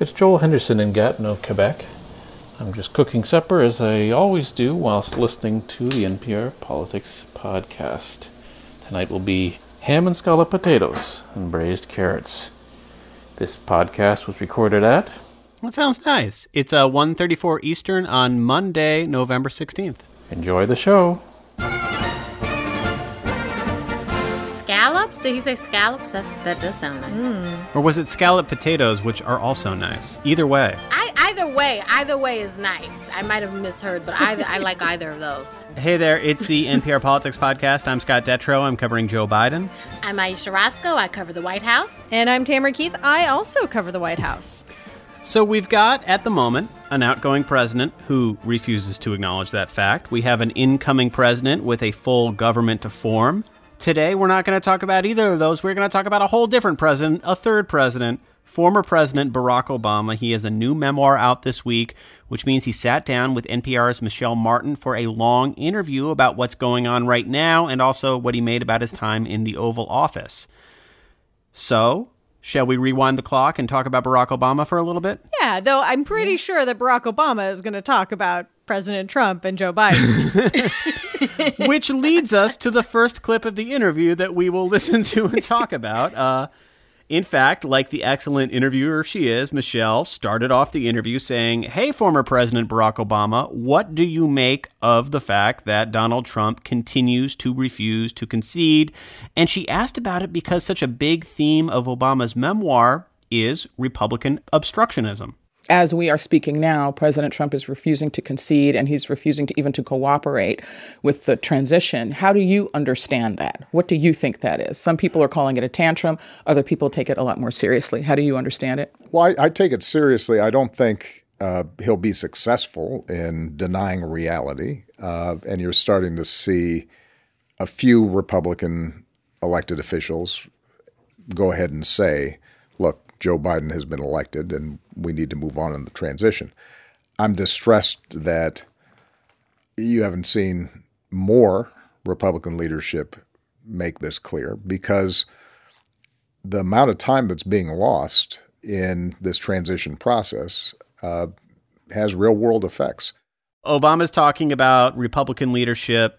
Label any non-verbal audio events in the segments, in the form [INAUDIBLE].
It's Joel Henderson in Gatineau, Quebec. I'm just cooking supper as I always do whilst listening to the NPR Politics podcast. Tonight will be ham and scallop potatoes and braised carrots. This podcast was recorded at That sounds nice. It's uh, 1.34 Eastern on Monday, November 16th. Enjoy the show. Scallops? Did he say scallops? That's, that does sound nice. Hmm. Or was it scallop potatoes, which are also nice? Either way. I, either way, either way is nice. I might have misheard, but either, I like either of those. [LAUGHS] Hey there, it's the NPR Politics Podcast. I'm Scott Detrow. I'm covering Joe Biden. I'm Ayesha Rascoe. I cover the White House. And I'm Tamara Keith. I also cover the White House. So we've got, at the moment, an outgoing president who refuses to acknowledge that fact. We have an incoming president with a full government to form. Today, we're not going to talk about either of those. We're going to talk about a whole different president, a third president, former President Barack Obama. He has a new memoir out this week, which means he sat down with NPR's Michelle Martin for a long interview about what's going on right now and also what he made about his time in the Oval Office. So, shall we rewind the clock and talk about Barack Obama for a little bit? Yeah, though I'm pretty sure that Barack Obama is going to talk about President Trump and Joe Biden. [LAUGHS] Which leads us to the first clip of the interview that we will listen to and talk about. Uh, in fact, like the excellent interviewer she is, Michelle started off the interview saying, Hey, former President Barack Obama, what do you make of the fact that Donald Trump continues to refuse to concede? And she asked about it because such a big theme of Obama's memoir is Republican obstructionism as we are speaking now, President Trump is refusing to concede and he's refusing to even to cooperate with the transition. How do you understand that? What do you think that is? Some people are calling it a tantrum. Other people take it a lot more seriously. How do you understand it? Well, I, I take it seriously. I don't think uh, he'll be successful in denying reality. Uh, and you're starting to see a few Republican elected officials go ahead and say, look, Joe Biden has been elected and we need to move on in the transition. I'm distressed that you haven't seen more Republican leadership make this clear because the amount of time that's being lost in this transition process uh, has real world effects. Obama's talking about Republican leadership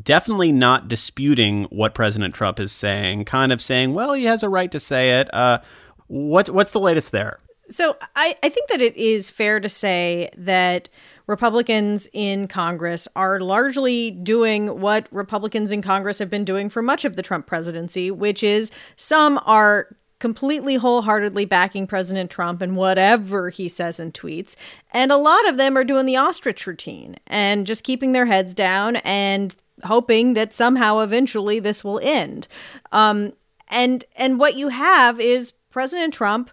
definitely not disputing what President Trump is saying, kind of saying, well, he has a right to say it. Uh, what, what's the latest there? So I, I think that it is fair to say that Republicans in Congress are largely doing what Republicans in Congress have been doing for much of the Trump presidency, which is some are completely wholeheartedly backing President Trump and whatever he says and tweets. And a lot of them are doing the ostrich routine and just keeping their heads down and hoping that somehow eventually this will end. Um, and and what you have is President Trump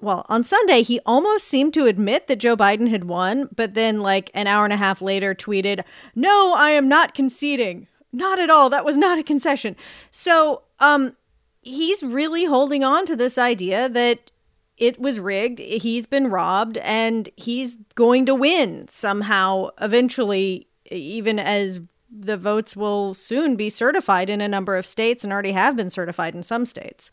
well, on Sunday, he almost seemed to admit that Joe Biden had won, but then, like, an hour and a half later, tweeted, No, I am not conceding. Not at all. That was not a concession. So, um, he's really holding on to this idea that it was rigged, he's been robbed, and he's going to win somehow, eventually, even as the votes will soon be certified in a number of states and already have been certified in some states.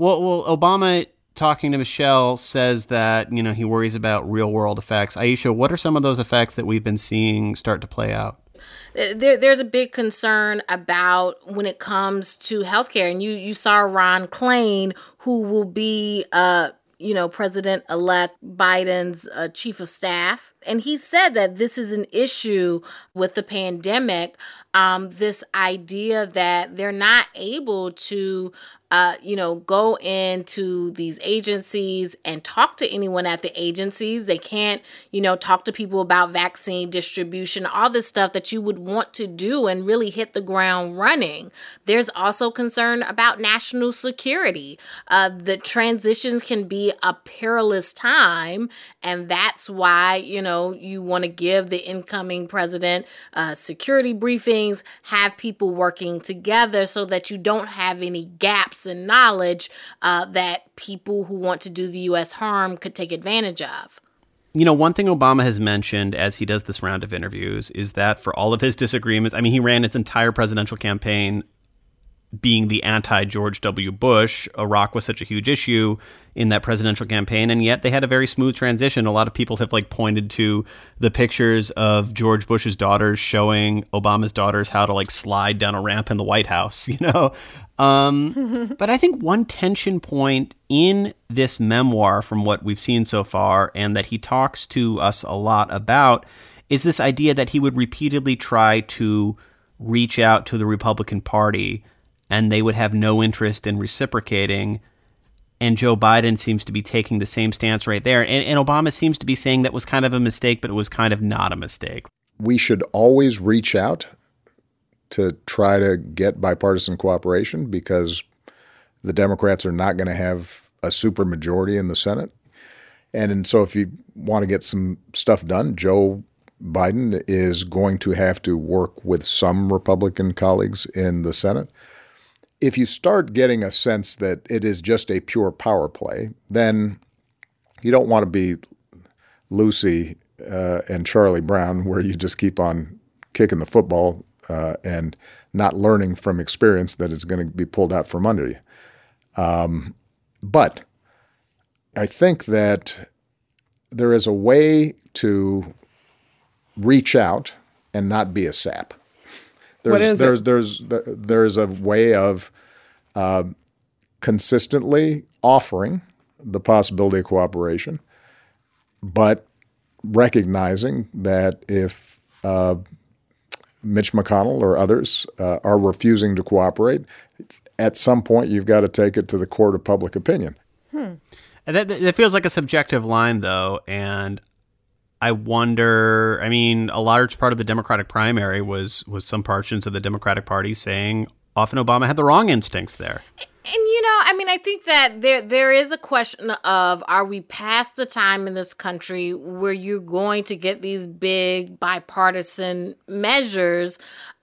Well, well, Obama talking to Michelle says that you know he worries about real world effects. Ayesha, what are some of those effects that we've been seeing start to play out? There, there's a big concern about when it comes to healthcare, and you you saw Ron Klain, who will be uh you know President elect Biden's uh, chief of staff, and he said that this is an issue with the pandemic. Um, this idea that they're not able to uh, you know, go into these agencies and talk to anyone at the agencies. They can't, you know, talk to people about vaccine distribution, all this stuff that you would want to do and really hit the ground running. There's also concern about national security. Uh, the transitions can be a perilous time, and that's why, you know, you want to give the incoming president uh, security briefings, have people working together so that you don't have any gaps and knowledge uh, that people who want to do the U.S. harm could take advantage of. You know, one thing Obama has mentioned as he does this round of interviews is that for all of his disagreements, I mean, he ran his entire presidential campaign being the anti George W. Bush. Iraq was such a huge issue in that presidential campaign, and yet they had a very smooth transition. A lot of people have like pointed to the pictures of George Bush's daughters showing Obama's daughters how to like slide down a ramp in the White House, [LAUGHS] you know. Um, [LAUGHS] but I think one tension point in this memoir, from what we've seen so far, and that he talks to us a lot about, is this idea that he would repeatedly try to reach out to the Republican Party and they would have no interest in reciprocating. And Joe Biden seems to be taking the same stance right there. And, and, Obama seems to be saying that was kind of a mistake, but it was kind of not a mistake. We should always reach out to try to get bipartisan cooperation because the Democrats are not going to have a supermajority in the Senate. And, and so if you want to get some stuff done, Joe Biden is going to have to work with some Republican colleagues in the Senate if you start getting a sense that it is just a pure power play, then you don't want to be Lucy uh, and Charlie Brown, where you just keep on kicking the football uh, and not learning from experience that it's going to be pulled out from under you. Um, but I think that there is a way to reach out and not be a sap. There's, there's. There's, there's, there's a way of uh, consistently offering the possibility of cooperation, but recognizing that if uh, Mitch McConnell or others uh, are refusing to cooperate, at some point you've got to take it to the court of public opinion. Hmm. And that, that feels like a subjective line, though, and I wonder. I mean, a large part of the Democratic primary was was some portions of the Democratic Party saying often Obama had the wrong instincts there. And you know, I mean, I think that there there is a question of are we past the time in this country where you're going to get these big bipartisan measures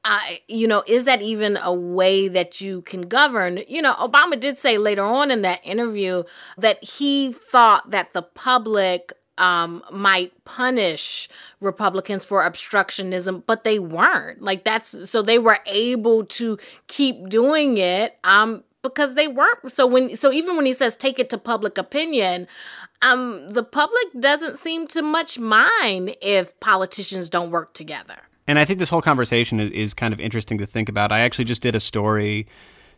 uh, you know, is that even a way that you can govern? You know, Obama did say later on in that interview that he thought that the public um, might punish Republicans for obstructionism, but they weren't. Like that's so they were able to keep doing it um, because they weren't. So when so even when he says take it to public opinion, um, the public doesn't seem to much mind if politicians don't work together. And I think this whole conversation is, is kind of interesting to think about. I actually just did a story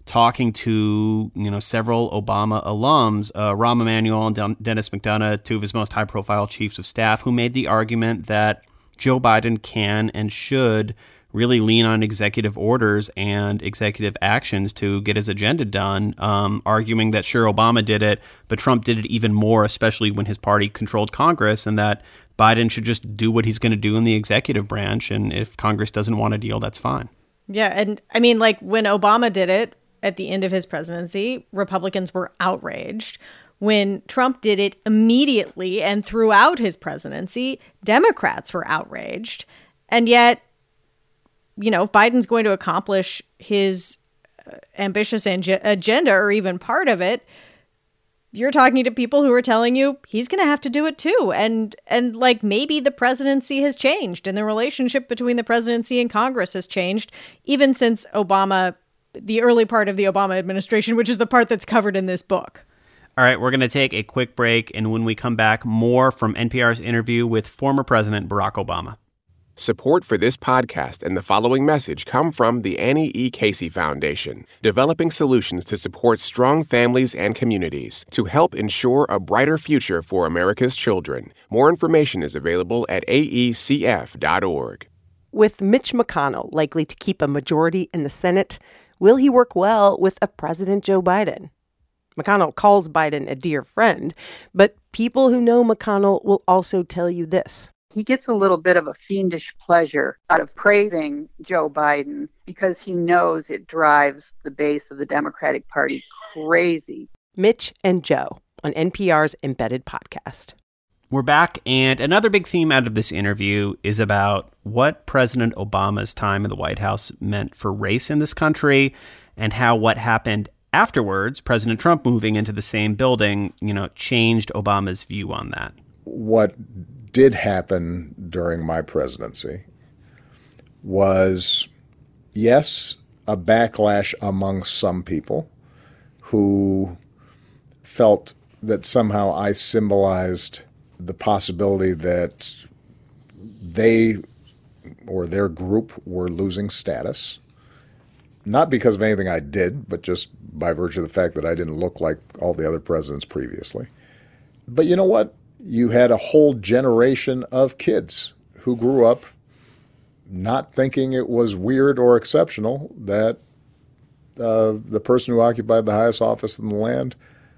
talking to you know several Obama alums, uh, Rahm Emanuel and Denis McDonough, two of his most high-profile chiefs of staff, who made the argument that Joe Biden can and should really lean on executive orders and executive actions to get his agenda done, um, arguing that sure Obama did it, but Trump did it even more, especially when his party controlled Congress, and that Biden should just do what he's going to do in the executive branch, and if Congress doesn't want a deal, that's fine. Yeah, and I mean, like when Obama did it, at the end of his presidency, Republicans were outraged. When Trump did it immediately and throughout his presidency, Democrats were outraged. And yet, you know, if Biden's going to accomplish his uh, ambitious agenda or even part of it, you're talking to people who are telling you he's going to have to do it too and and like maybe the presidency has changed and the relationship between the presidency and congress has changed even since obama the early part of the Obama administration, which is the part that's covered in this book. All right, we're going to take a quick break, and when we come back, more from NPR's interview with former President Barack Obama. Support for this podcast and the following message come from the Annie E. Casey Foundation, developing solutions to support strong families and communities to help ensure a brighter future for America's children. More information is available at aecf.org. With Mitch McConnell likely to keep a majority in the Senate, Will he work well with a President Joe Biden? McConnell calls Biden a dear friend, but people who know McConnell will also tell you this. He gets a little bit of a fiendish pleasure out of praising Joe Biden because he knows it drives the base of the Democratic Party crazy. Mitch and Joe on NPR's Embedded podcast. We're back, and another big theme out of this interview is about what President Obama's time in the White House meant for race in this country and how what happened afterwards, President Trump moving into the same building, you know, changed Obama's view on that. What did happen during my presidency was yes, a backlash among some people who felt that somehow I symbolized the possibility that they or their group were losing status. Not because of anything I did, but just by virtue of the fact that I didn't look like all the other presidents previously. But you know what? You had a whole generation of kids who grew up not thinking it was weird or exceptional that uh, the person who occupied the highest office in the land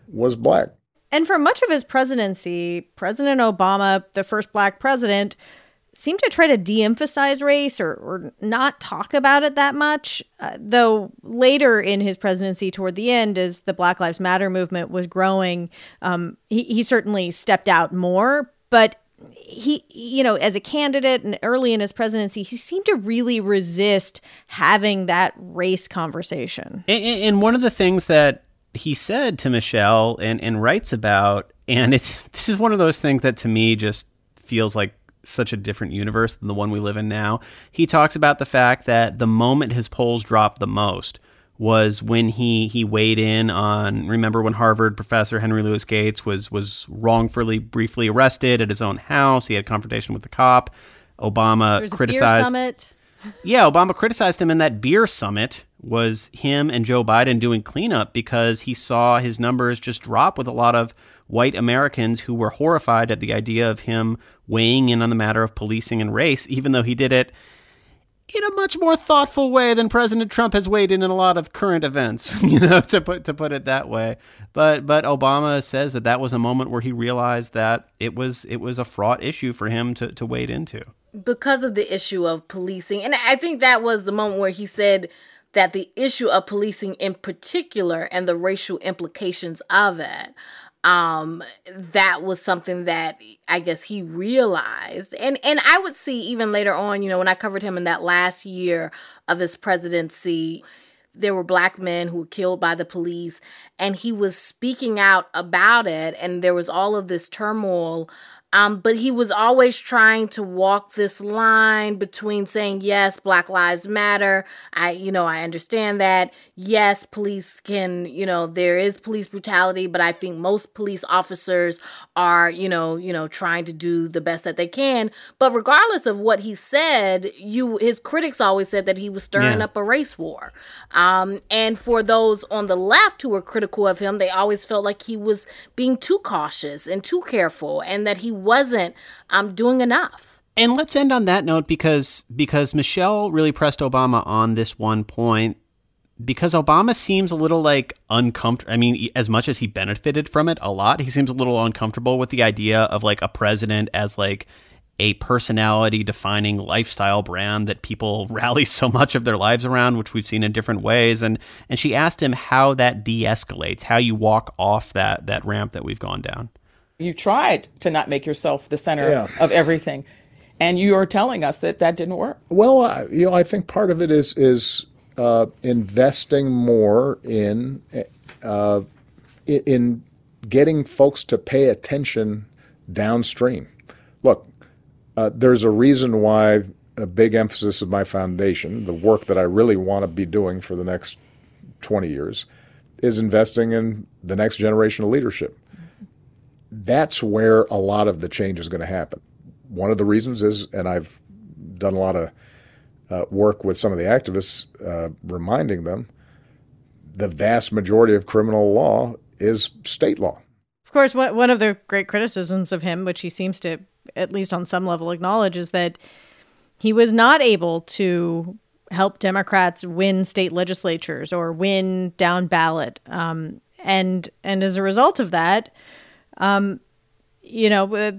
was black. And for much of his presidency, President Obama, the first black president, seemed to try to de emphasize race or, or not talk about it that much. Uh, though later in his presidency, toward the end, as the Black Lives Matter movement was growing, um, he, he certainly stepped out more. But he, you know, as a candidate and early in his presidency, he seemed to really resist having that race conversation. And, and one of the things that he said to Michelle and, and writes about, and it's [LAUGHS] this is one of those things that to me just feels like such a different universe than the one we live in now. He talks about the fact that the moment his polls dropped the most was when he he weighed in on remember when Harvard professor Henry Louis Gates was was wrongfully briefly arrested at his own house. He had confrontation with the cop. Obama criticized yeah, Obama criticized him in that beer summit was him and Joe Biden doing cleanup because he saw his numbers just drop with a lot of white Americans who were horrified at the idea of him weighing in on the matter of policing and race, even though he did it in a much more thoughtful way than President Trump has weighed in in a lot of current events, [LAUGHS] you know, to put to put it that way. But but Obama says that that was a moment where he realized that it was it was a fraught issue for him to to wade into because of the issue of policing. And I think that was the moment where he said that the issue of policing in particular and the racial implications of it um that was something that i guess he realized and and i would see even later on you know when i covered him in that last year of his presidency there were black men who were killed by the police and he was speaking out about it and there was all of this turmoil um, but he was always trying to walk this line between saying, yes, Black Lives Matter. I, you know, I understand that. Yes, police can, you know, there is police brutality, but I think most police officers are, you know, you know, trying to do the best that they can. But regardless of what he said, you his critics always said that he was stirring yeah. up a race war. Um, and for those on the left who were critical of him, they always felt like he was being too cautious and too careful and that he wasn't um, doing enough. And let's end on that note because because Michelle really pressed Obama on this one point because Obama seems a little like uncomfortable. I mean, as much as he benefited from it a lot, he seems a little uncomfortable with the idea of like a president as like a personality defining lifestyle brand that people [LAUGHS] rally so much of their lives around, which we've seen in different ways. And and she asked him how that de-escalates, how you walk off that that ramp that we've gone down you tried to not make yourself the center yeah. of everything and you are telling us that that didn't work. Well uh, you know i think part of it is is uh, investing more in uh, in getting folks to pay attention downstream. Look uh, there's a reason why a big emphasis of my foundation the work that i really want to be doing for the next 20 years is investing in the next generation of leadership that's where a lot of the change is going to happen. One of the reasons is, and I've done a lot of uh, work with some of the activists, uh, reminding them the vast majority of criminal law is state law. Of course, one of the great criticisms of him, which he seems to, at least on some level, acknowledge, is that he was not able to help Democrats win state legislatures or win down ballot. Um, and and as a result of that, um, you know, uh,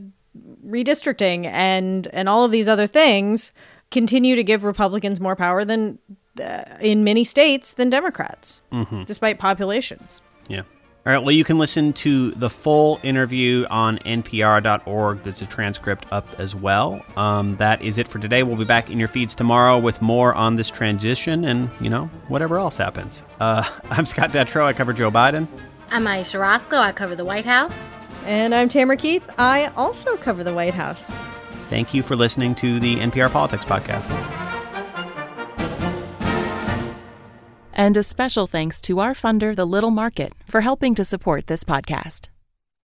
redistricting and and all of these other things continue to give Republicans more power than uh, in many states than Democrats, mm-hmm. despite populations. Yeah. All right. Well, you can listen to the full interview on npr.org. There's a transcript up as well. Um, that is it for today. We'll be back in your feeds tomorrow with more on this transition and, you know, whatever else happens. Uh, [LAUGHS] I'm Scott Detrow. I cover Joe Biden. I'm Ayesha Rascoe. I cover the White House. And I'm Tamara Keith. I also cover the White House. Thank you for listening to the NPR Politics Podcast. And a special thanks to our funder, The Little Market, for helping to support this podcast.